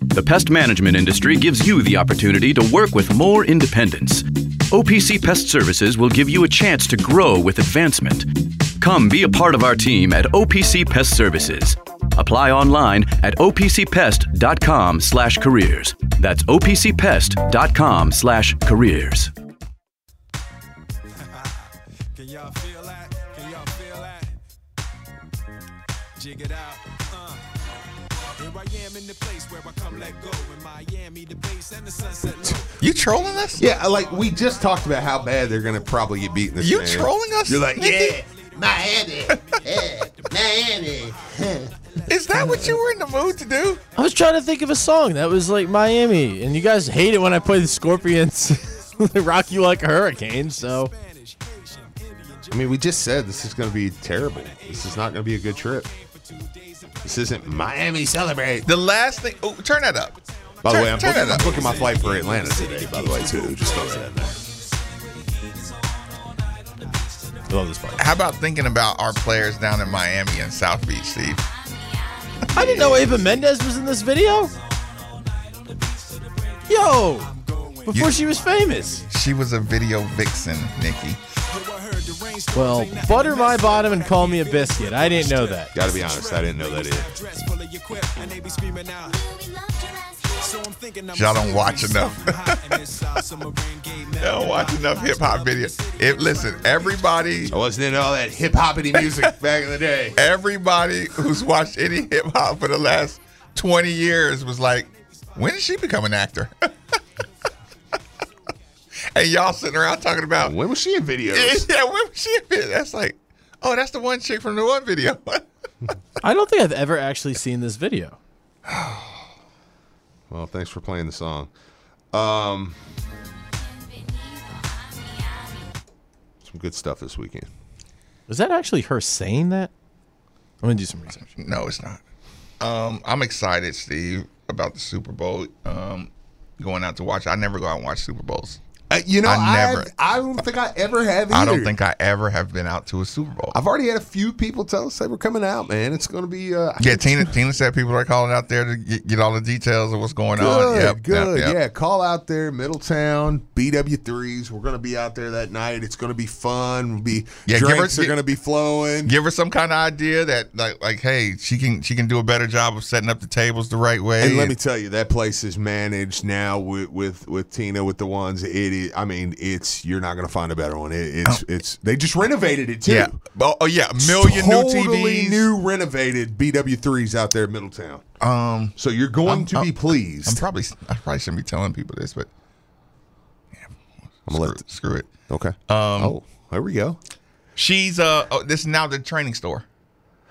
The pest management industry gives you the opportunity to work with more independence. OPC Pest Services will give you a chance to grow with advancement. Come be a part of our team at OPC Pest Services. Apply online at opcpest.com slash careers. That's opcpest.com slash careers. Can y'all feel that? Can y'all feel that? Jig it out. You trolling us? Yeah, like we just talked about how bad they're gonna probably get beaten You game. trolling us? You're like, yeah, Miami, yeah, Miami. Is that what you were in the mood to do? I was trying to think of a song that was like Miami, and you guys hate it when I play the Scorpions. They rock you like a hurricane. So I mean, we just said this is gonna be terrible. This is not gonna be a good trip. This isn't Miami celebrate. The last thing. Oh, turn that up. By the way, I'm turn booking, I'm booking my flight for Atlanta today. By the way, too. Just throw that in there. I love this part. How about thinking about our players down in Miami and South Beach, Steve? I didn't know Eva Mendes was in this video. Yo, before You- she was famous. She was a video vixen, Nikki. Well, butter my bottom and call me a biscuit. I didn't know that. Gotta be honest, I didn't know that either. Dress full of your quip, and they be screaming out. So I'm thinking I'm Y'all don't watch enough. hot in this South Summer rain gave me- I don't watch enough hip hop videos. If listen, everybody, I wasn't into all that hip hoppity music back in the day. everybody who's watched any hip hop for the last twenty years was like, when did she become an actor? and y'all sitting around talking about When was she in videos? yeah, when was she? in it? That's like, oh, that's the one chick from the one video. I don't think I've ever actually seen this video. Well, thanks for playing the song. Um, some good stuff this weekend. Was that actually her saying that? I'm gonna do some research. No, it's not. Um, I'm excited, Steve, about the Super Bowl. Um, going out to watch. I never go out and watch Super Bowls. Uh, you know, I I, never- I don't think I ever have. Either. I don't think I ever have been out to a Super Bowl. I've already had a few people tell us they were coming out. Man, it's going to be. Uh, I yeah, Tina. Tina said people are calling out there to get, get all the details of what's going on. Good, Yep, good. yep, yep. Yeah, call out there, Middletown, BW3s. We're going to be out there that night. It's going to be fun. We'll be Yeah, drinks her- are going to be flowing. Give her some kind of idea that, like, like, hey, she can she can do a better job of setting up the tables the right way. and let me tell you, that place is managed now with with with Tina with the ones. It is. I mean, it's you're not going to find a better one. It, it's it's they just renovated it too. yeah, oh, oh yeah, a million totally new TVs. new renovated BW3s out there in Middletown. Um, So you're going I'm- to I'm- be pleased. I'm probably I probably shouldn't be telling people this, but I'm screw, gonna let. screw it. Okay. Um, oh, there we go. She's uh, oh, this is now the training store.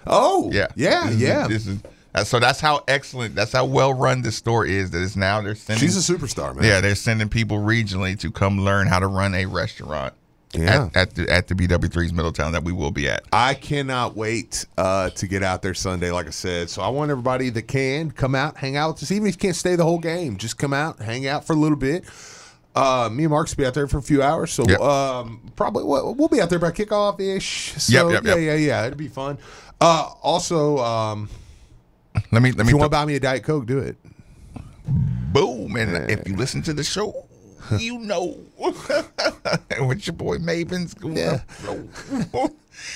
Oh, Yeah, yeah, This is- yeah. This is so that's how excellent, that's how well run this store is. That is now they're sending. She's a superstar, man. yeah, they're sending people regionally to come learn how to run a restaurant. Yeah. At, at the at the BW3's Middletown that we will be at. I cannot wait uh, to get out there Sunday, like I said. So I want everybody that can come out, hang out with us. Even if you can't stay the whole game, just come out, hang out for a little bit. Uh, me and Mark's be out there for a few hours, so Yep. um, probably we'll, we'll be out there by kickoff ish. So Yep, yep, yeah, yeah, yeah, it'll be fun. Uh, also, um, Let me let if me you want to buy me a diet coke, do it. boom. And if you listen to the show, you know what your boy Maven's going Yeah.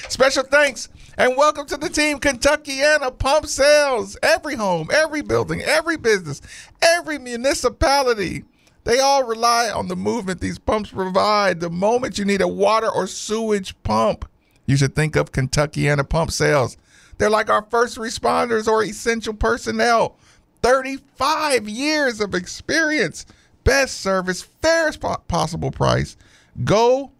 Special thanks and welcome to the team Kentuckiana Pump Sales. Every home, every building, every business, every municipality. They all rely on the movement these pumps provide. The moment you need a water or sewage pump, you should think of Kentuckiana Pump Sales. They're like our first responders or essential personnel. 35 years of experience, best service, fairest possible price. Go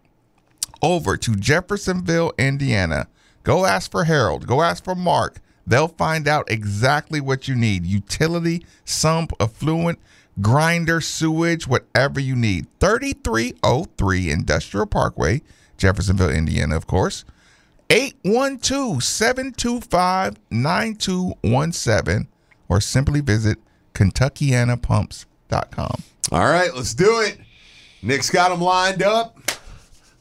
over to Jeffersonville, Indiana. Go ask for Harold. Go ask for Mark. They'll find out exactly what you need utility, sump, effluent, grinder, sewage, whatever you need. 3303 Industrial Parkway, Jeffersonville, Indiana, of course. 812 725 9217 or simply visit KentuckianaPumps.com. All right, let's do it. Nick's got them lined up.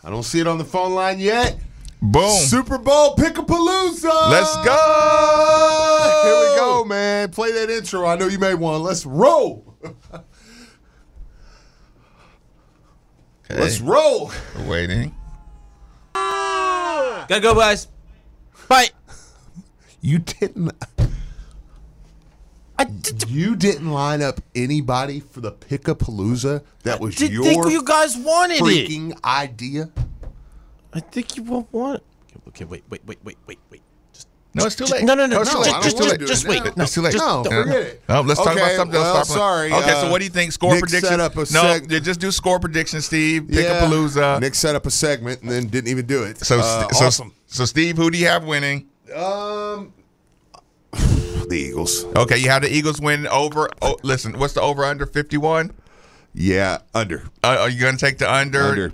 I don't see it on the phone line yet. Boom. Super Bowl Pickapalooza. Let's go. Here we go, man. Play that intro. I know you made one. Let's roll. Let's roll. We're waiting. Gotta go, guys. Bye. You didn't. You didn't line up anybody for the Pickapalooza. That was Did your think you guys wanted it. freaking idea. I think you won't want it. Okay, wait, wait, wait, wait, wait, wait. Just No, it's too late. No, no, no, it's no, just- just- It's too late. just- just wait. No, it's too late. No, Yeah. forget it. Oh, let's talk about something well, else. Sorry, Okay, uh, so what do you think? Score Nick prediction? set up a no, seg- yeah, just do score prediction, Steve. Pick Yeah. a palooza. Nick set up a segment and then didn't even do it. So, Uh, so, awesome. so, Steve, who do you have winning? Um, the Eagles. Okay, you have the Eagles win over. Oh, listen, what's the over under fifty one? Yeah, under. Uh, are you going to take the under? Under.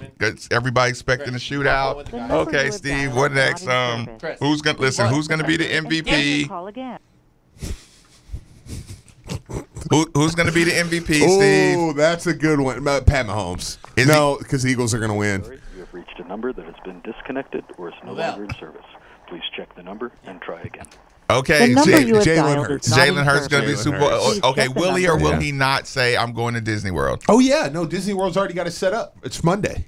Everybody expecting a shootout. Okay, Steve. What next? Um, who's going to listen? Who's going to be the MVP? Call again. Who, who's going to be the MVP, Steve? Oh, that's a good one. Uh, Pat Mahomes. Is no, because the Eagles are going to win. You have reached a number that has been disconnected or is no longer in service. Please check the number and try again. Okay, The number J- you have Jalen Hurts. is not in Jalen Hurts going to be Super Bowl. Hurts. Okay, check will he or will Yeah. he not say I'm going to Disney World? Oh yeah, no, Disney World's already got it set up. It's Monday.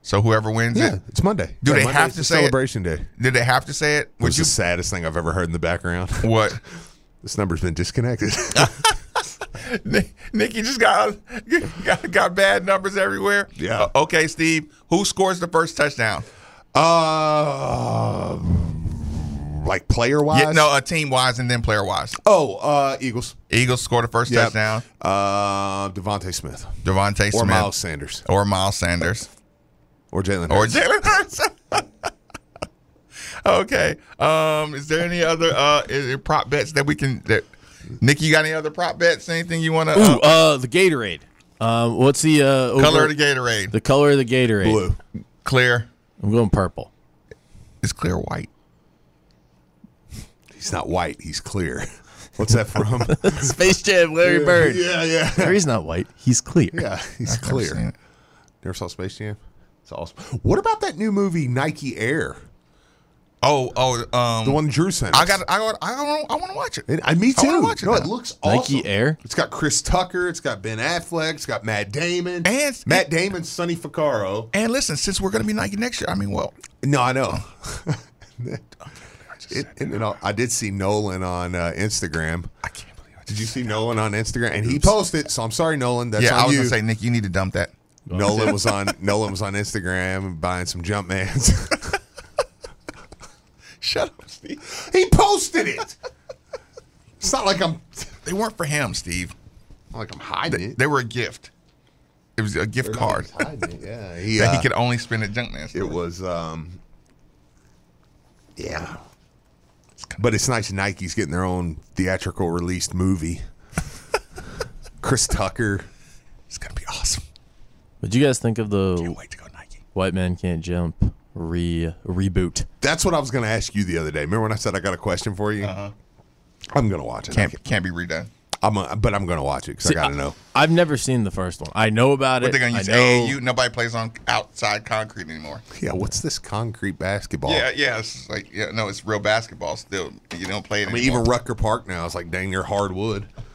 So whoever wins Yeah, it, it's Monday. Do Yeah, they Monday's have to the say it? day? did they have to say it? It Would was you the saddest thing I've ever heard in the background. what? this number's been disconnected. Nick, Nick, just got, got got bad numbers everywhere. Yeah. Uh, okay, Steve. Who scores the first touchdown? Uh, like player wise? Yeah, no, uh, team wise and then player wise. Oh, uh, Eagles. Eagles score the first Yep. touchdown. Uh, DeVonta Smith DeVonta or Smith Miles Sanders or Miles Sanders or Jalen or Hurts. Jalen Hurts. okay. Um, is there any other uh is there prop bets that we can that Nick, you got any other prop bets? Anything you want to Ooh, uh, uh, the Gatorade. Um, what's the uh, over- color of the Gatorade? The color of the Gatorade. Blue. clear. I'm going purple. It's clear white. He's not white. He's clear. What's that from? Space Jam, Larry Bird. yeah, yeah, No, he's not white. He's clear. yeah. He's Never seen clear. it. Never saw Space Jam. It's awesome. What about that new movie Nike Air? Oh, oh, um, The one Drew sent. I got, I got, I want, I want to watch it. And, and me I wanna watch it no, now. it looks Nike awesome. Air? It's got Chris Tucker. It's got Ben Affleck. It's got Matt Damon. And- Matt Damon, Sonny Vaccaro. And listen, since we're going to be Nike next year, I mean, well, No, I know. it, and, you know, I did see Nolan on uh, Instagram. I can't believe I Did you see Nolan on Instagram? And he posted. So I'm sorry, Nolan. That's yeah, on I was you. gonna say, Nick, you need to dump that. Nolan was on. Nolan was on Instagram buying some jump mans. Shut up, Steve. he posted it. It's not like I'm. They weren't for him, Steve. not like I'm hiding it. They were a gift. It was a gift card hiding it. Yeah, he, that uh, he could only spend at Junkman. It was, um, yeah. But it's nice Nike's getting their own theatrical released movie. Chris Tucker. It's gonna be awesome. What'd you guys think of the Can't wait to go Nike. White Man Can't Jump re reboot? That's what I was going to ask you the other day. Remember when I said I got a question for you? Uh-huh. I'm going to watch it. Can't can't be redone. I'm a, but I'm going to watch it because I got to know. I've never seen the first one. I know about But it. they're gonna use AAU. Nobody plays on outside concrete anymore. Yeah, what's this concrete basketball? Yeah, yeah. It's like yeah, no, it's real basketball still. You don't play it I mean, anymore. even Rucker Park now is like dang near hardwood.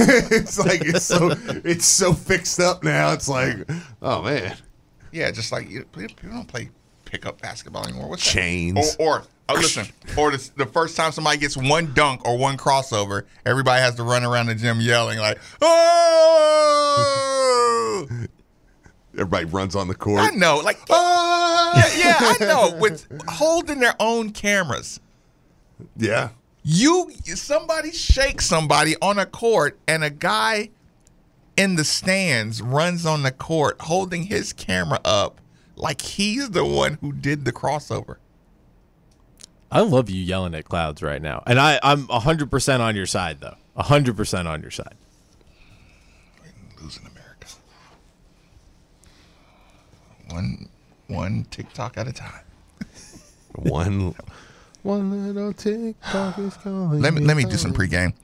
it's like it's so it's so fixed up now. It's like, oh man, Yeah, just like you, people don't play pickup basketball anymore. What's that? Chains. Or, or oh, listen, or the, the first time somebody gets one dunk or one crossover, everybody has to run around the gym yelling like, "Oh!" everybody runs on the court. I know, like, yeah, yeah, I know. With holding their own cameras, Yeah, you somebody shakes somebody on a court, and a guy in the stands runs on the court holding his camera up like he's the one who did the crossover. I love you yelling at clouds right now, and I I'm hundred percent on your side though. hundred percent on your side. Losing America. One one TikTok at a time. One, one little TikTok is calling. Let me let me do some pregame.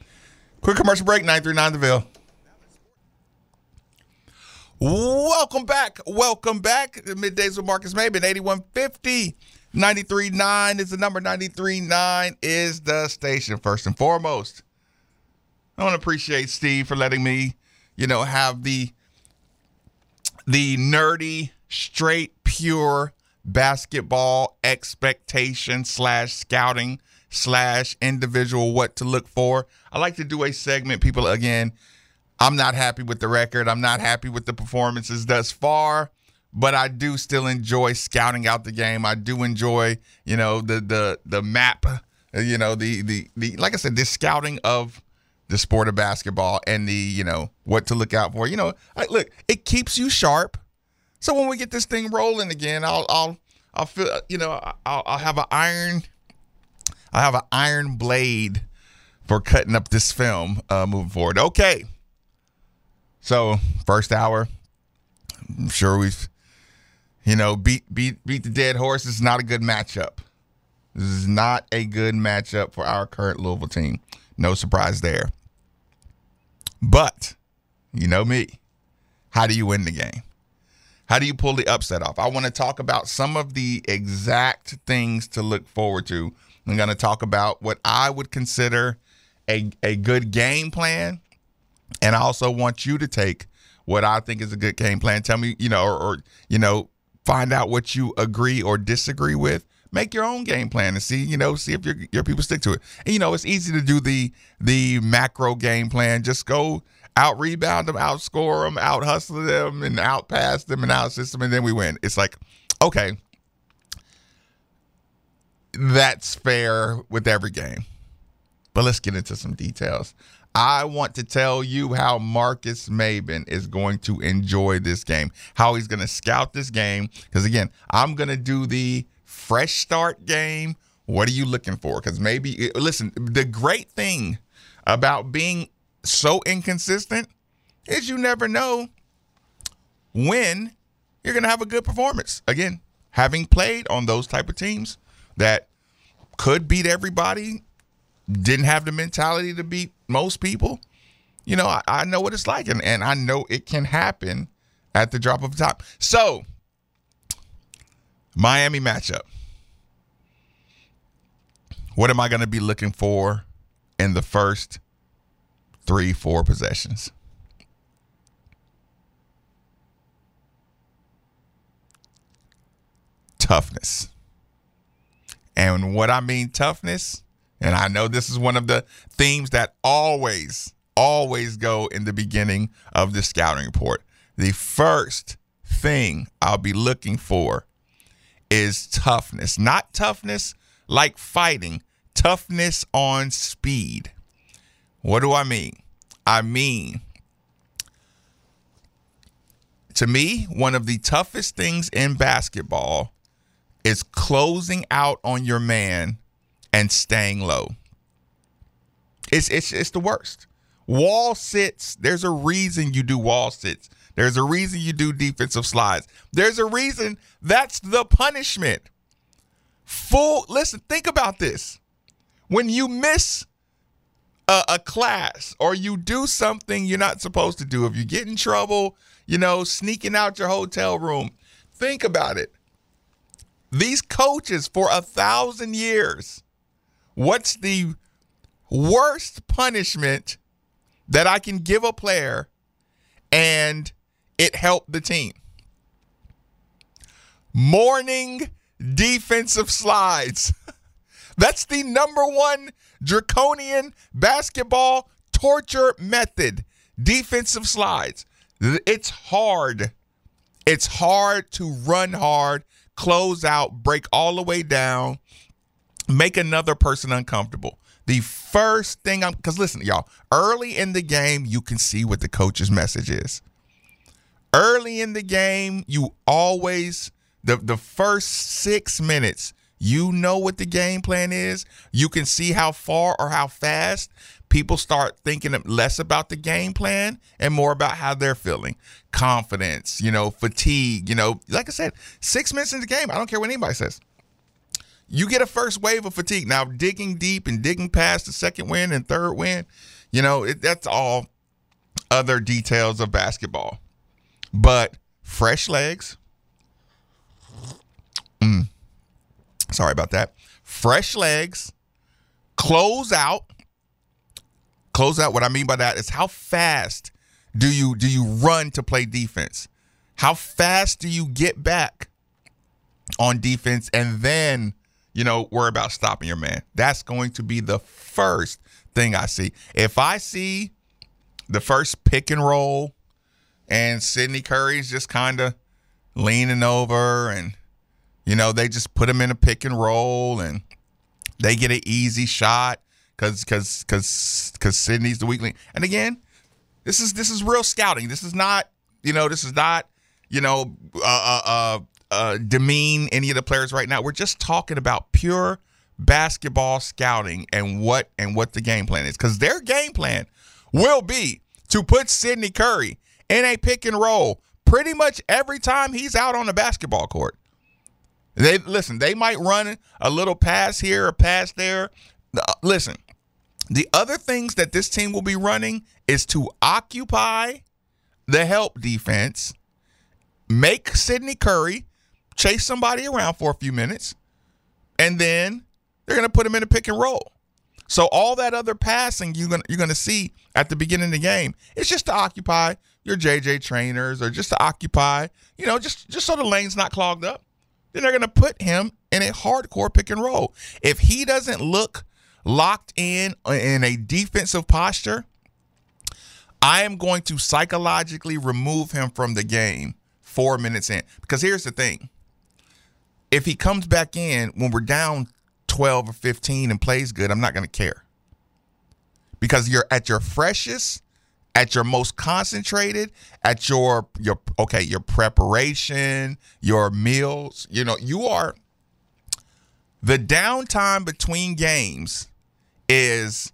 Quick commercial break. Nine three nine The Ville. Welcome back. Welcome back. Middays with Marcus Maben. 8150 939 is the number. 939 is the station. First and foremost, I want to appreciate Steve for letting me, you know, have the the nerdy, straight, pure basketball expectation slash scouting slash individual what to look for. I like to do a segment. People again, I'm not happy with the record. I'm not happy with the performances thus far, but I do still enjoy scouting out the game. I do enjoy, you know, the the the map, uh, you know, the the the like I said, the scouting of the sport of basketball and the, you know, what to look out for. You know, I, look, it keeps you sharp. So when we get this thing rolling again, I'll I'll I'll feel, you know, I'll, I'll have an iron I'll have an iron blade for cutting up this film uh, moving forward. Okay. So first hour, I'm sure we've, you know, beat beat beat the dead horse. It's not a good matchup. This is not a good matchup for our current Louisville team. No surprise there. But you know me. How do you win the game? How do you pull the upset off? I want to talk about some of the exact things to look forward to. I'm going to talk about what I would consider a, a good game plan. And I also want you to take what I think is a good game plan. Tell me, you know, or, or you know, find out what you agree or disagree with. Make your own game plan and see, you know, see if your your people stick to it. And you know, it's easy to do the the macro game plan. Just go out rebound them, outscore them, out hustle them, and out pass them and out system, and then we win. It's like, okay, that's fair with every game. But let's get into some details. I want to tell you how Marcus Maben is going to enjoy this game, how he's going to scout this game. Because again, I'm going to do the fresh start game. What are you looking for? Because maybe, eh, listen, the great thing about being so inconsistent is you never know when you're going to have a good performance. Again, having played on those type of teams that could beat everybody, didn't have the mentality to beat most people. You know, I, I know what it's like, and, and I know it can happen at the drop of a top. So, Miami matchup. What am I going to be looking for in the first three, four possessions? Toughness. And what I mean toughness, and I know this is one of the themes that always, always go in the beginning of the scouting report. The first thing I'll be looking for is toughness, not toughness like fighting, toughness on speed. What do I mean? I mean, to me, one of the toughest things in basketball is closing out on your man and staying low. It's it's it's the worst. Wall sits, there's a reason you do wall sits. There's a reason you do defensive slides. There's a reason that's the punishment. Full listen, think about this. When you miss a, a, class or you do something you're not supposed to do, if you get in trouble, you know, sneaking out your hotel room, think about it. These coaches for a thousand years, what's the worst punishment that I can give a player and it helped the team? Morning defensive slides. That's the number one draconian basketball torture method. Defensive slides. It's hard. It's hard to run hard close out, break all the way down, make another person uncomfortable. The first thing I'm, because listen, y'all, early in the game, you can see what the coach's message is. Early in the game, you always, the, the first six minutes, you know what the game plan is, you can see how far or how fast people start thinking less about the game plan and more about how they're feeling. Confidence, you know, fatigue, you know, like I said, six minutes in the game, I don't care what anybody says. You get a first wave of fatigue. Now, digging deep and digging past the second win and third win, you know, it, that's all other details of basketball. But fresh legs. Mm, sorry about that. Fresh legs, close out. Close out. What I mean by that is how fast do you do you run to play defense? How fast do you get back on defense and then, you know, worry about stopping your man? That's going to be the first thing I see. If I see the first pick and roll and Sydney Curry's just kind of leaning over and you know they just put him in a pick and roll and they get an easy shot because because because because Sydney's the weak link. And again, this is this is real scouting. This is not you know this is not you know uh, uh, uh, demean any of the players right now. We're just talking about pure basketball scouting and what and what the game plan is because their game plan will be to put Sydney Curry in a pick and roll pretty much every time he's out on the basketball court. They listen, they might run a little pass here, a pass there. Uh, listen, the other things that this team will be running is to occupy the help defense, make Sydney Curry chase somebody around for a few minutes, and then they're going to put him in a pick and roll. So all that other passing you're gonna you're gonna see at the beginning of the game, it's just to occupy your JJ Traynors or just to occupy, you know, just just so the lane's not clogged up. Then they're gonna put him in a hardcore pick and roll. If he doesn't look locked in uh, in a defensive posture, I am going to psychologically remove him from the game four minutes in. Because here's the thing. If he comes back in when we're down 12 or 15 and plays good, I'm not going to care. Because you're at your freshest, at your most concentrated, at your your okay, your preparation, your meals, you know, you are the downtime between games is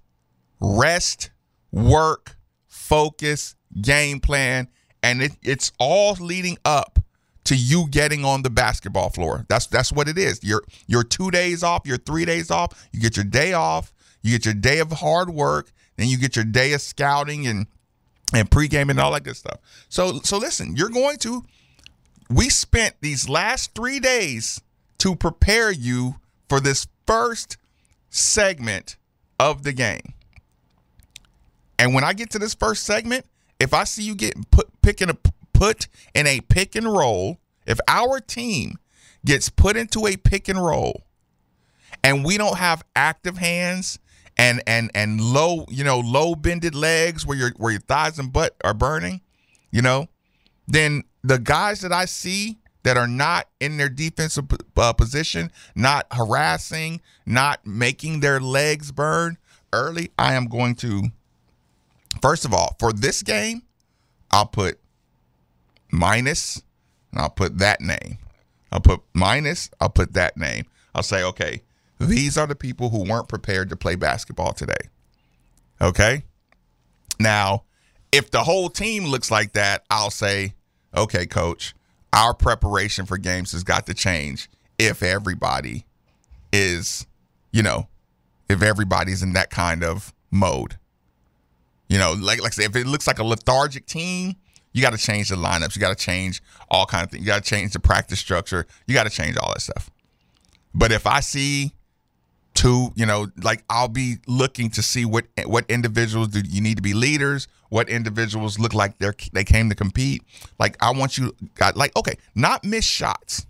rest, work, focus, game plan, and it, it's all leading up to you getting on the basketball floor. That's that's what it is. Your your two days off, your three days off. You get your day off. You get your day of hard work. Then you get your day of scouting and and pregame and all that good stuff. So so listen, you're going to. We spent these last three days to prepare you for this first segment of the game. And when I get to this first segment, if I see you getting put picking a put in a pick and roll, if our team gets put into a pick and roll and we don't have active hands and and and low, you know, low bended legs where your where your thighs and butt are burning, you know, then the guys that I see that are not in their defensive uh, position, not harassing, not making their legs burn early, I am going to first of all, for this game, I'll put minus, and I'll put that name. I'll put minus, I'll put that name. I'll say, okay, these are the people who weren't prepared to play basketball today. Okay? Now, if the whole team looks like that, I'll say, okay, coach, our preparation for games has got to change if everybody is, you know, if everybody's in that kind of mode. You know, like like I if it looks like a lethargic team, you got to change the lineups. You got to change all kind of things. You got to change the practice structure. You got to change all that stuff. But if I see two, you know, like I'll be looking to see what what individuals do you need to be leaders. What individuals look like they they came to compete. Like I want you, got like okay, not miss shots.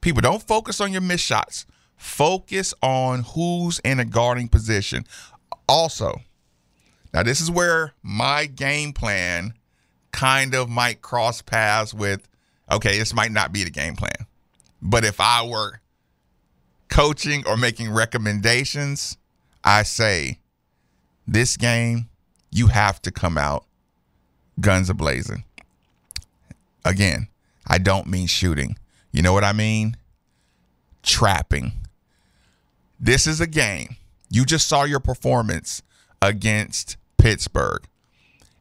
People don't focus on your miss shots. Focus on who's in a guarding position. Also, now this is where my game plan kind of might cross paths with, okay, this might not be the game plan. But if I were coaching or making recommendations, I say this game, you have to come out guns a blazing. Again, I don't mean shooting. You know what I mean? trapping. This is a game. You just saw your performance against Pittsburgh.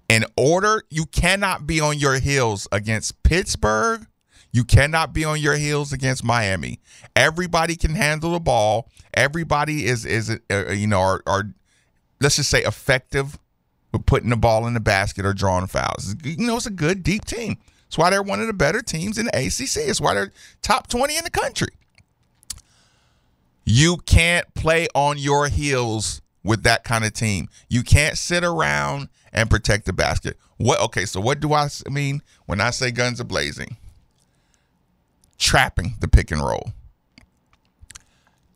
In order, you cannot be on your heels against Pittsburgh. You cannot be on your heels against Miami. Everybody can handle the ball. Everybody is is uh, you know are, are let's just say effective with putting the ball in the basket or drawing fouls. You know, it's a good deep team. That's why they're one of the better teams in the ACC. It's why they're top 20 in the country. You can't play on your heels with that kind of team. You can't sit around and protect the basket. What okay, so what do I mean when I say guns are blazing? Trapping the pick and roll.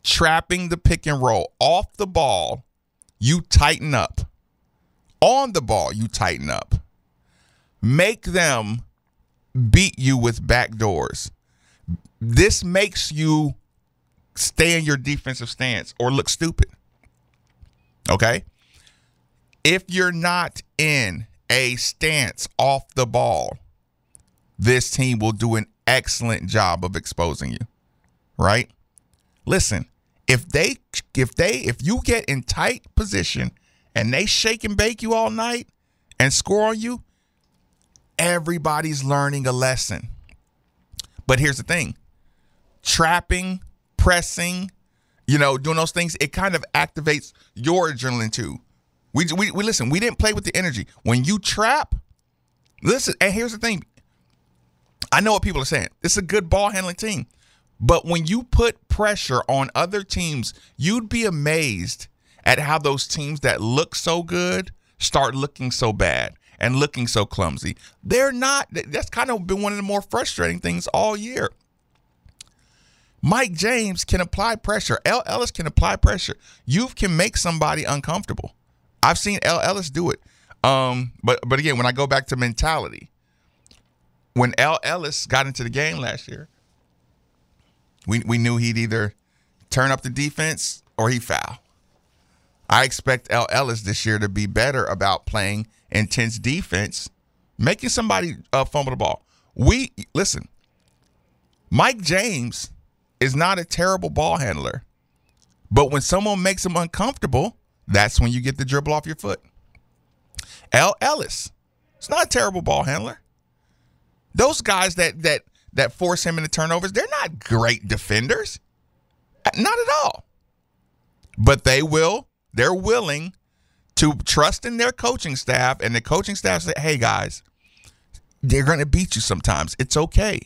Trapping the pick and roll off the ball, you tighten up. On the ball, you tighten up. Make them beat you with back doors. This makes you stay in your defensive stance or look stupid. Okay? If you're not in a stance off the ball, this team will do an excellent job of exposing you. Right? Listen, if they if they if you get in tight position and they shake and bake you all night and score on you, everybody's learning a lesson. But here's the thing trapping, pressing, you know, doing those things, it kind of activates your adrenaline too. We, we, we listen, we didn't play with the energy. When you trap, listen, and here's the thing I know what people are saying. It's a good ball handling team. But when you put pressure on other teams, you'd be amazed at how those teams that look so good start looking so bad and looking so clumsy. They're not. That's kind of been one of the more frustrating things all year. Mike James can apply pressure. El Ellis can apply pressure. You can make somebody uncomfortable. I've seen El Ellis do it. Um, but but again, when I go back to mentality, when El Ellis got into the game last year, we we knew he'd either turn up the defense or he foul. I expect El Ellis this year to be better about playing intense defense, making somebody uh, fumble the ball. We listen. Mike James is not a terrible ball handler, but when someone makes him uncomfortable, that's when you get the dribble off your foot. El Ellis, it's not a terrible ball handler. Those guys that that that force him into turnovers, they're not great defenders. Not at all. But they will, they're willing to trust in their coaching staff, and the coaching staff say, hey guys, they're gonna beat you sometimes. It's okay.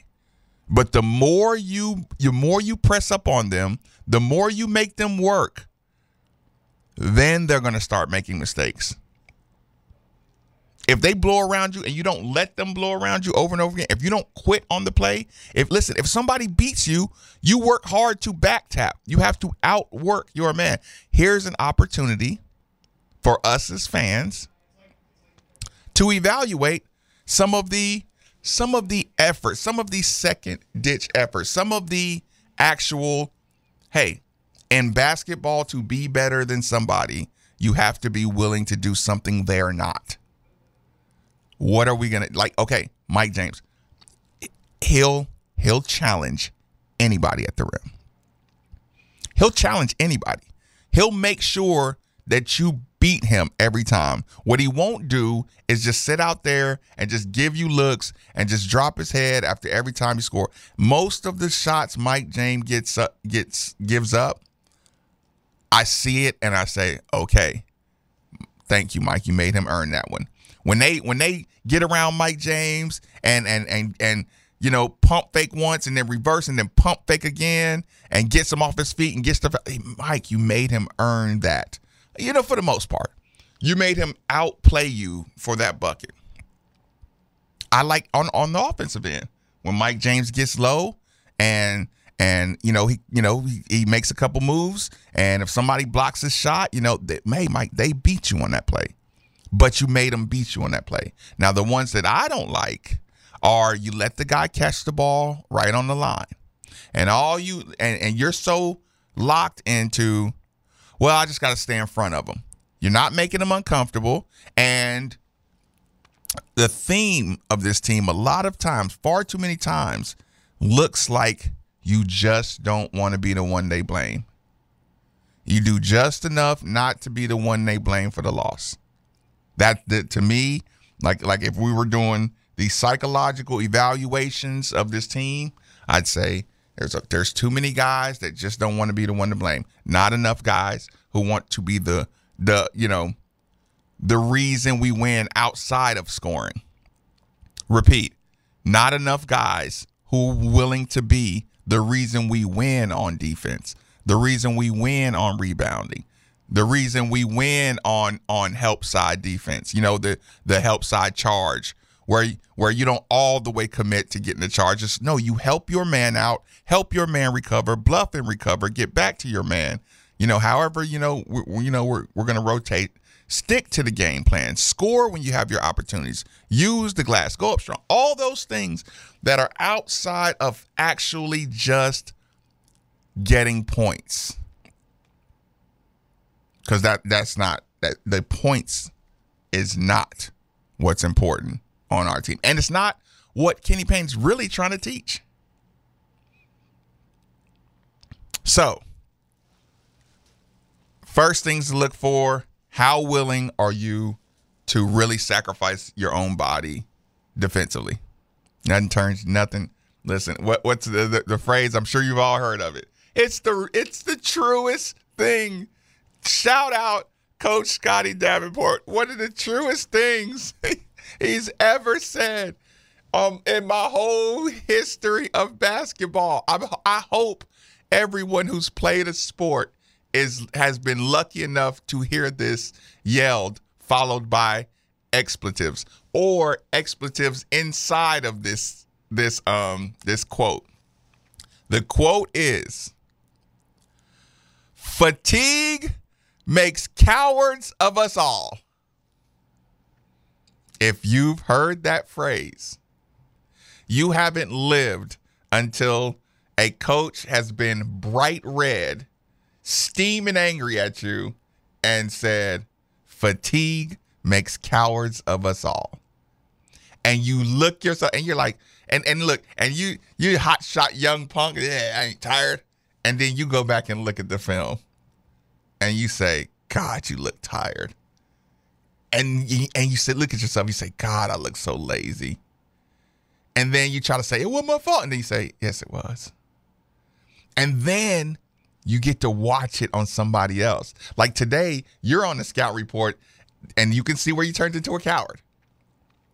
But the more you the more you press up on them, the more you make them work, then they're gonna start making mistakes. If they blow around you and you don't let them blow around you over and over again, if you don't quit on the play, if listen, if somebody beats you, you work hard to back tap. You have to outwork your man. Here's an opportunity for us as fans to evaluate some of the some of the efforts, some of the second ditch efforts, some of the actual hey, in basketball to be better than somebody, you have to be willing to do something they're not. What are we gonna like? Okay, Mike James, he'll he'll challenge anybody at the rim. He'll challenge anybody. He'll make sure that you beat him every time. What he won't do is just sit out there and just give you looks and just drop his head after every time he score. Most of the shots Mike James gets up, gets gives up, I see it and I say, "Okay, thank you, Mike. You made him earn that one." When they when they get around Mike James and and and and you know pump fake once and then reverse and then pump fake again and gets him off his feet and gets stuff. Hey, Mike, you made him earn that. You know, for the most part, you made him outplay you for that bucket. I like on on the offensive end when Mike James gets low and and you know he you know he, he makes a couple moves and if somebody blocks his shot, you know, they, hey Mike, they beat you on that play but you made them beat you on that play. Now, the ones that I don't like are you let the guy catch the ball right on the line, and all you and, and you're so locked into, well, I just got to stay in front of them. You're not making them uncomfortable, and the theme of this team, a lot of times, far too many times, looks like you just don't want to be the one they blame. You do just enough not to be the one they blame for the loss. That, that to me, like like if we were doing the psychological evaluations of this team, I'd say there's a, there's too many guys that just don't want to be the one to blame. Not enough guys who want to be the the you know the reason we win outside of scoring. Repeat, not enough guys who willing to be the reason we win on defense, the reason we win on rebounding, the reason we win on on help side defense. You know the the help side charge where where you don't all the way commit to getting the charges. No, you help your man out, help your man recover, bluff and recover, get back to your man. You know, however, you know, we, you know, we're we're gonna rotate. Stick to the game plan. Score when you have your opportunities. Use the glass. Go up strong. All those things that are outside of actually just getting points. Because that that's not that the points is not what's important on our team. And it's not what Kenny Payne's really trying to teach. So, first things to look for how willing are you to really sacrifice your own body defensively? Nothing turns nothing. Listen, what what's the, the, the phrase? I'm sure you've all heard of it. It's the it's the truest thing. Shout out Coach Scotty Davenport. One of the truest things he's ever said um, in my whole history of basketball. I, I hope everyone who's played a sport is has been lucky enough to hear this yelled, followed by expletives or expletives inside of this this um this quote. The quote is fatigue makes cowards of us all. If you've heard that phrase, you haven't lived until a coach has been bright red, steaming angry at you, and said, fatigue makes cowards of us all. And you look yourself and you're like, and, and look, and you you hot shot young punk, yeah, I ain't tired. And then you go back and look at the film and you say, God, you look tired and you, and you say, look at yourself. You say, God, I look so lazy. And then you try to say, it wasn't my fault. And then you say, yes, it was. And then you get to watch it on somebody else. Like today, you're on the scout report and you can see where you turned into a coward.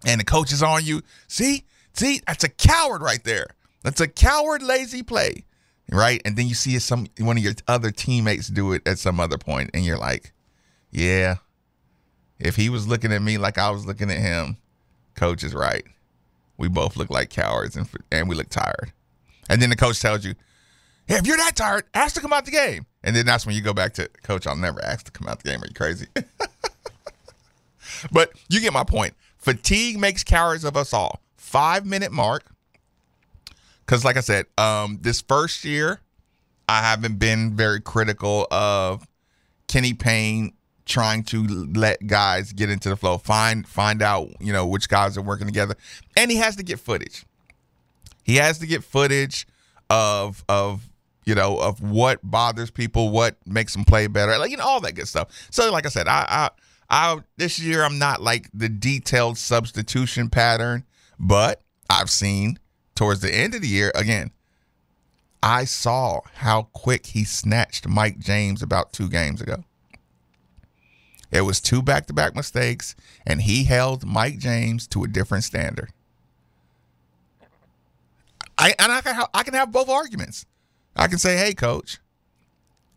And the coach is on you. See, see, that's a coward right there. That's a coward lazy play. Right. And then you see some one of your other teammates do it at some other point, and you're like, Yeah, if he was looking at me like I was looking at him, coach is right. We both look like cowards and and we look tired. And then the coach tells you, if you're that tired, ask to come out the game. And then that's when you go back to coach. I'll never ask to come out the game. Are you crazy? but you get my point. Fatigue makes cowards of us all. Five minute mark. Because, like I said, um, this first year, I haven't been very critical of Kenny Payne trying to let guys get into the flow, find find out, you know, which guys are working together. And he has to get footage. He has to get footage of of you know of what bothers people, what makes them play better, like you know all that good stuff. So like I said, I I, I this year I'm not like the detailed substitution pattern, but I've seen towards the end of the year again. I saw how quick he snatched Mike James about two games ago. It was two back to back mistakes, and he held Mike James to a different standard. I and I can have, I can have both arguments. I can say, "Hey, coach,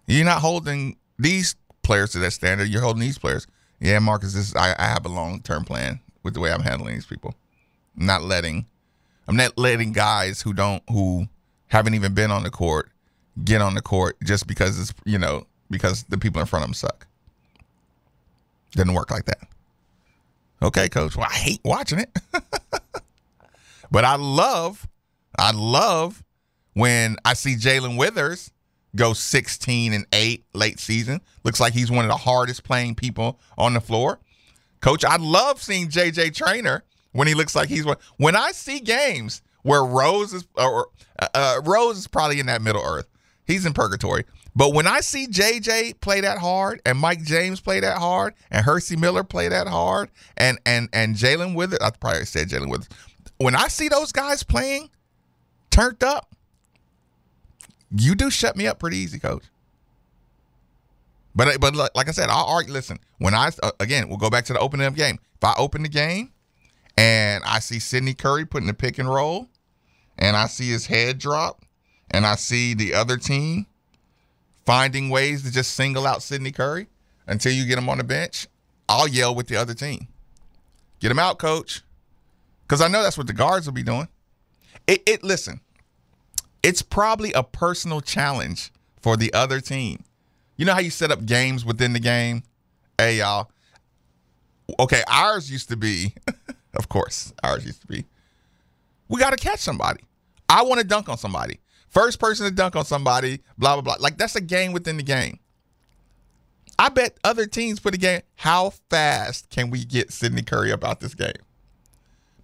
you're not holding these players to that standard. You're holding these players." Yeah, Marcus, this I, I have a long term plan with the way I'm handling these people. I'm not letting I'm not letting guys who don't who haven't even been on the court get on the court just because it's you know because the people in front of them suck. Doesn't work like that. Okay, coach. Well, I hate watching it. but I love, I love when I see Jalen Withers go 16 and 8 late season. Looks like he's one of the hardest playing people on the floor. Coach, I love seeing JJ Traynor when he looks like he's one. When I see games where Rose is or uh, uh, Rose is probably in that middle earth. He's in purgatory. But when I see JJ play that hard and Mike James play that hard and Hercy Miller play that hard and and and Jalen Withers, I probably said Jalen Withers. When I see those guys playing turned up, you do shut me up pretty easy, coach. But but like I said, I'll argue. Listen, when I uh, again, we'll go back to the opening of game. If I open the game and I see Sydney Curry putting the pick and roll, and I see his head drop, and I see the other team finding ways to just single out Sydney Curry until you get him on the bench, I'll yell with the other team. Get him out, coach. Because I know that's what the guards will be doing. It, it listen, it's probably a personal challenge for the other team. You know how you set up games within the game? Hey, y'all. Okay, ours used to be, of course, ours used to be, we got to catch somebody. I want to dunk on somebody. First person to dunk on somebody, blah, blah, blah. Like, that's a game within the game. I bet other teams put a game. How fast can we get Sydney Curry about this game?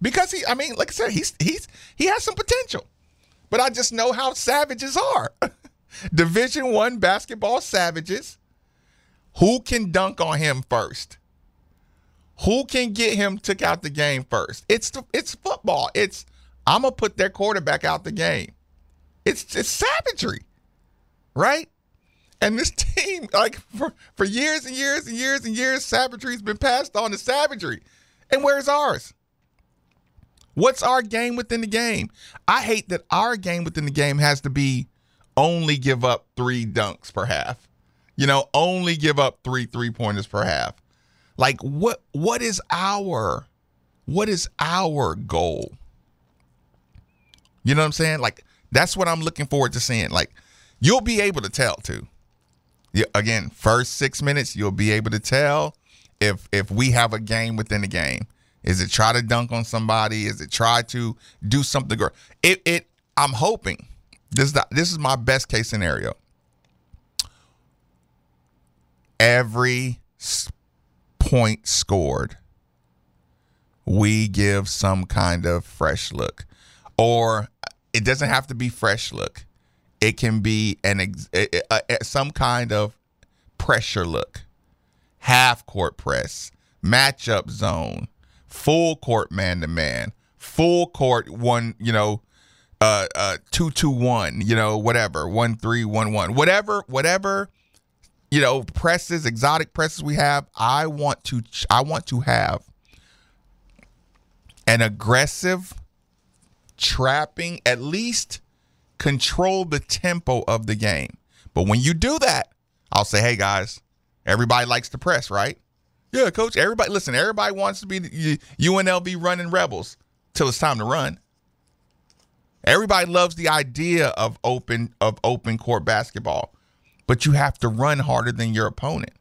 Because he, I mean, like I said, he's he's he has some potential. But I just know how savages are. Division one basketball savages. Who can dunk on him first? Who can get him took out the game first? It's it's football. It's I'm gonna put their quarterback out the game. It's it's savagery, right? And this team, like for, for years and years and years and years, savagery's been passed on to savagery. And where's ours? What's our game within the game? I hate that our game within the game has to be only give up three dunks per half. You know, only give up three three pointers per half. Like what what is our what is our goal? You know what I'm saying? Like that's what I'm looking forward to seeing. Like you'll be able to tell too. Yeah, again, first six minutes, you'll be able to tell if if we have a game within the game. Is it try to dunk on somebody? Is it try to do something? It it. I'm hoping this is the, this is my best case scenario. Every point scored, we give some kind of fresh look, or uh, it doesn't have to be fresh look. It can be an ex- a- a- a- some kind of pressure look, half court press, matchup zone, full court man to man, full court one, you know, uh, uh, two two one, you know, whatever, one three one one, whatever, whatever, you know, presses, exotic presses we have. I want to, I want to have an aggressive trapping, at least control the tempo of the game. But when you do that, I'll say, hey guys, everybody likes to press, right? Yeah, coach. Everybody, listen. Everybody wants to be UNLV running rebels till it's time to run. Everybody loves the idea of open of open court basketball, but you have to run harder than your opponent.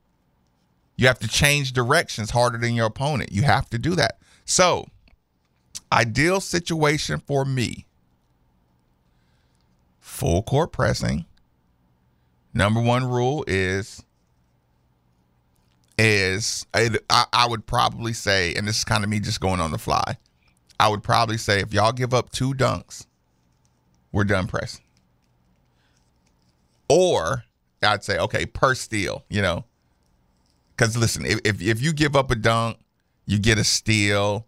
You have to change directions harder than your opponent. You have to do that. So, ideal situation for me: full court pressing. Number one rule is is I, I would probably say, and this is kind of me just going on the fly. I would probably say if y'all give up two dunks, we're done pressing. Or I'd say, okay, per steal, you know. Because listen, if, if if you give up a dunk, you get a steal,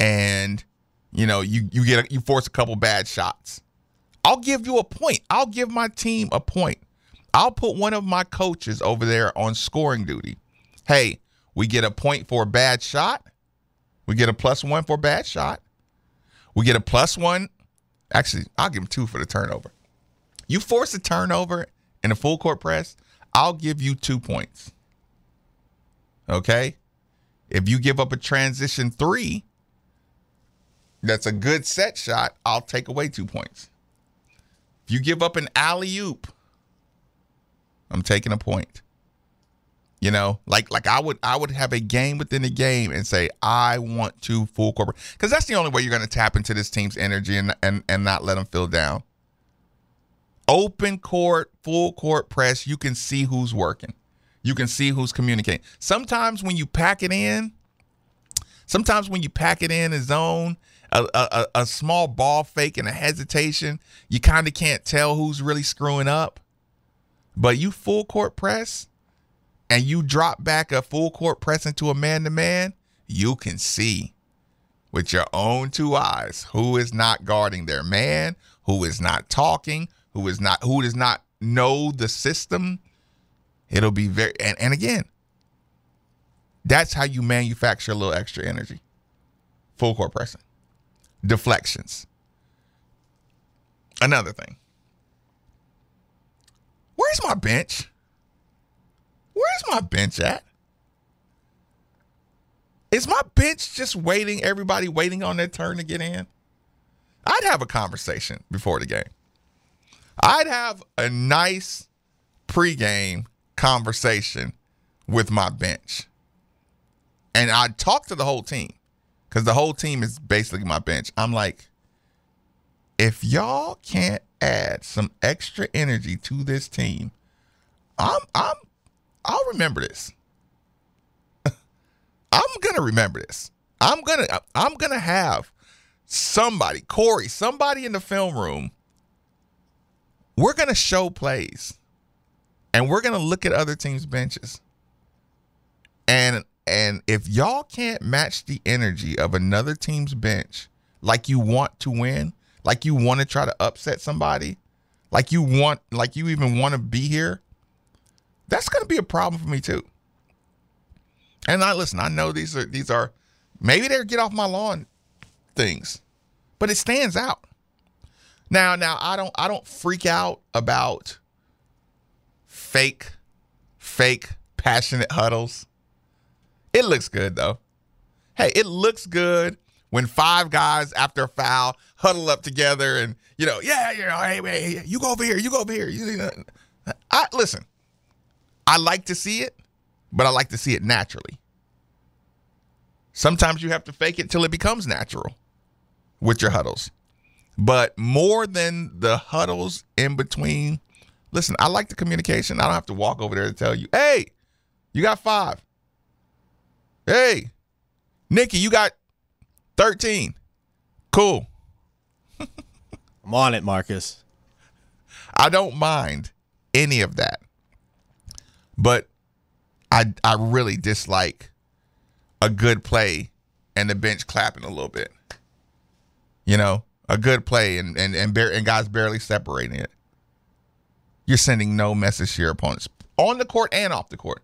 and you know you you get a, you force a couple bad shots. I'll give you a point. I'll give my team a point. I'll put one of my coaches over there on scoring duty. Hey, we get a point for a bad shot. We get a plus one for a bad shot. We get a plus one. Actually, I'll give him two for the turnover. You force a turnover in a full court press, I'll give you two points. Okay? If you give up a transition three, that's a good set shot, I'll take away two points. If you give up an alley oop, I'm taking a point. You know, like like I would I would have a game within a game and say I want to full court press because that's the only way you're going to tap into this team's energy and and and not let them feel down. Open court, full court press, you can see who's working. You can see who's communicating. Sometimes when you pack it in, sometimes when you pack it in a zone, a, a, a small ball fake and a hesitation, you kind of can't tell who's really screwing up. But you full court press and you drop back a full court press into a man to man, you can see with your own two eyes who is not guarding their man, who is not talking, who is not who does not know the system. It'll be very and, and again, that's how you manufacture a little extra energy. Full court pressing. Deflections. Another thing. Where's my bench? Where's my bench at? Is my bench just waiting, everybody waiting on their turn to get in? I'd have a conversation before the game. I'd have a nice pregame conversation with my bench. And I'd talk to the whole team because the whole team is basically my bench. I'm like, if y'all can't add some extra energy to this team, I'm I'm I'll remember this. I'm gonna remember this. I'm gonna I'm gonna have somebody, Corey, somebody in the film room. We're gonna show plays, and we're gonna look at other teams' benches. And and if y'all can't match the energy of another team's bench, like you want to win, like you want to try to upset somebody, like you want, like you even want to be here, that's gonna be a problem for me too. And I listen, I know these are these are maybe they're get off my lawn things, but it stands out. Now, now I don't I don't freak out about fake, fake passionate huddles. It looks good though. Hey, it looks good when five guys after a foul huddle up together and you know, yeah, you know, hey, hey, you go over here, you go over here. You know, I listen. I like to see it but I like to see it naturally. Sometimes you have to fake it till it becomes natural with your huddles. But more than the huddles in between, listen, I like the communication. I don't have to walk over there to tell you, hey, you got five. Hey, Nikki, you got 13. Cool. I'm on it, Marcus. I don't mind any of that. But I I really dislike a good play and the bench clapping a little bit. You know, a good play and and and, bar- and guys barely separating it. You're sending no message to your opponents on the court and off the court.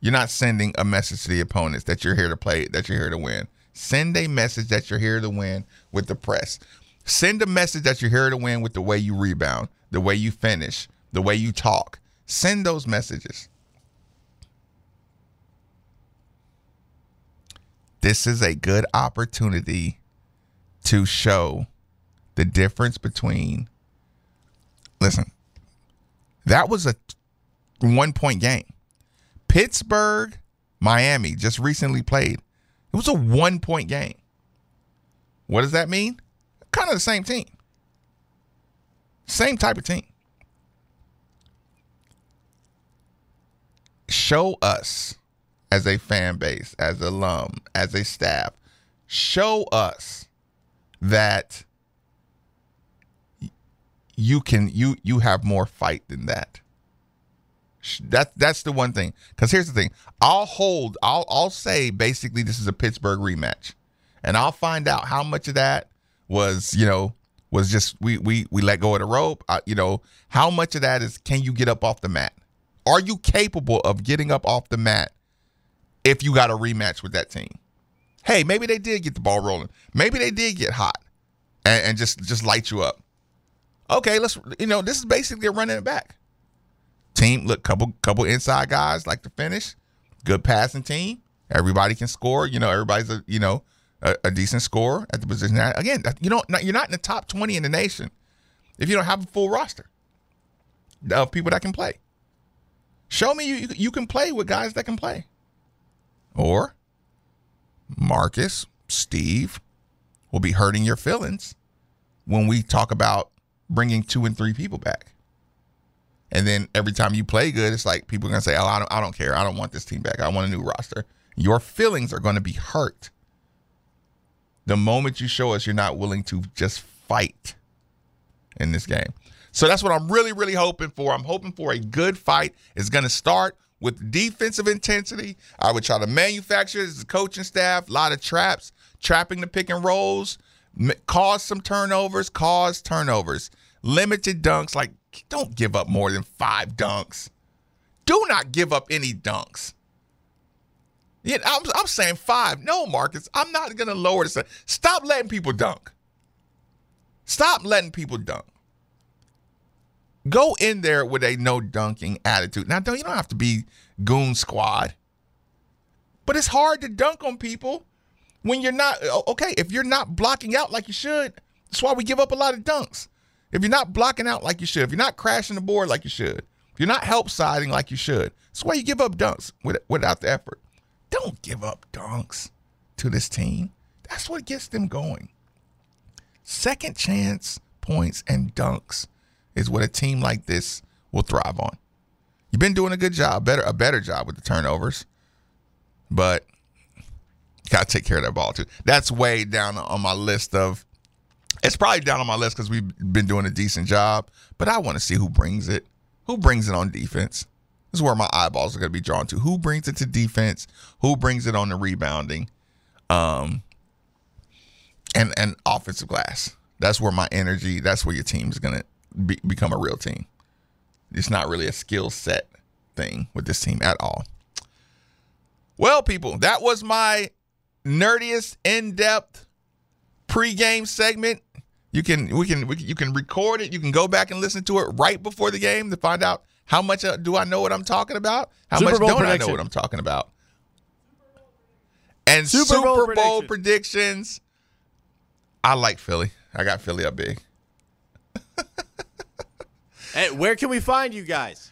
You're not sending a message to the opponents that you're here to play, that you're here to win. Send a message that you're here to win with the press. Send a message that you're here to win with the way you rebound, the way you finish, the way you talk. Send those messages. this is a good opportunity to show the difference between listen that was a one point game. Pittsburgh miami just recently played. It was a one point game. What does that mean? Kind of the same team. Same type of team show us as a fan base, as alum, as a staff, show us that you can you you have more fight than that. That that's the one thing. Because here's the thing: I'll hold. I'll I'll say basically this is a Pittsburgh rematch, and I'll find out how much of that was you know was just we we we let go of the rope. Uh, you know how much of that is can you get up off the mat? Are you capable of getting up off the mat if you got a rematch with that team. Hey, maybe they did get the ball rolling. Maybe they did get hot and, and just just light you up. Okay, let's you know this is basically running it back. Team, look, couple couple inside guys like to finish. Good passing team. Everybody can score. You know, everybody's a you know a, a decent scorer at the position. Again, you know, you're not in the top twenty in the nation if you don't have a full roster of people that can play. Show me you you can play with guys that can play. Or Marcus, Steve will be hurting your feelings when we talk about bringing two and three people back. And then every time you play good, it's like people are going to say, oh, I don't, I don't care. I don't want this team back. I want a new roster. Your feelings are going to be hurt the moment you show us you're not willing to just fight in this game. So that's what I'm really, really hoping for. I'm hoping for a good fight. It's going to start with defensive intensity. I would try to manufacture the coaching staff, a lot of traps, trapping the pick and rolls, cause some turnovers, cause turnovers, limited dunks. Like, don't give up more than five dunks. Do not give up any dunks. Yeah, I'm, I'm saying five. No, Marcus, I'm not going to lower the. Stop letting people dunk. Stop letting people dunk. Go in there with a no dunking attitude. Now, don't you don't have to be goon squad, but it's hard to dunk on people when you're not okay. If you're not blocking out like you should, that's why we give up a lot of dunks. If you're not blocking out like you should, if you're not crashing the board like you should, if you're not help siding like you should, that's why you give up dunks without the effort. Don't give up dunks to this team. That's what gets them going. Second chance points and dunks is what a team like this will thrive on. You've been doing a good job, better a better job with the turnovers, but you gotta take care of that ball too. That's way down on my list of. It's probably down on my list because we've been doing a decent job, but I want to see who brings it. Who brings it on defense? This is where my eyeballs are going to be drawn to. Who brings it to defense? Who brings it on the rebounding? Um, and and offensive glass. That's where my energy. That's where your team is going to be, become a real team. It's not really a skill set thing with this team at all. Well, people, that was my nerdiest, in-depth pregame segment. You can we can we, you can record it. You can go back and listen to it right before the game to find out how much uh, do I know what I'm talking about. How Super much Bowl don't prediction. I know what I'm talking about? And Super, Super Bowl, Bowl prediction. predictions. I like Philly. I got Philly up big. Hey, where can we find you guys?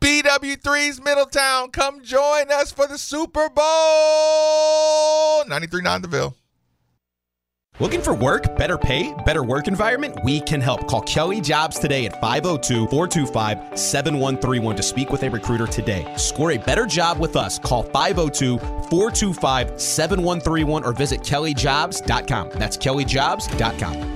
BW3's Middletown. Come join us for the Super Bowl. 93.9 The Ville. Looking for work, better pay, better work environment? We can help. Call Kelly Jobs today at 502 425 7131 to speak with a recruiter today. Score a better job with us. Call 502 425 7131 or visit kellyjobs.com. That's kellyjobs.com.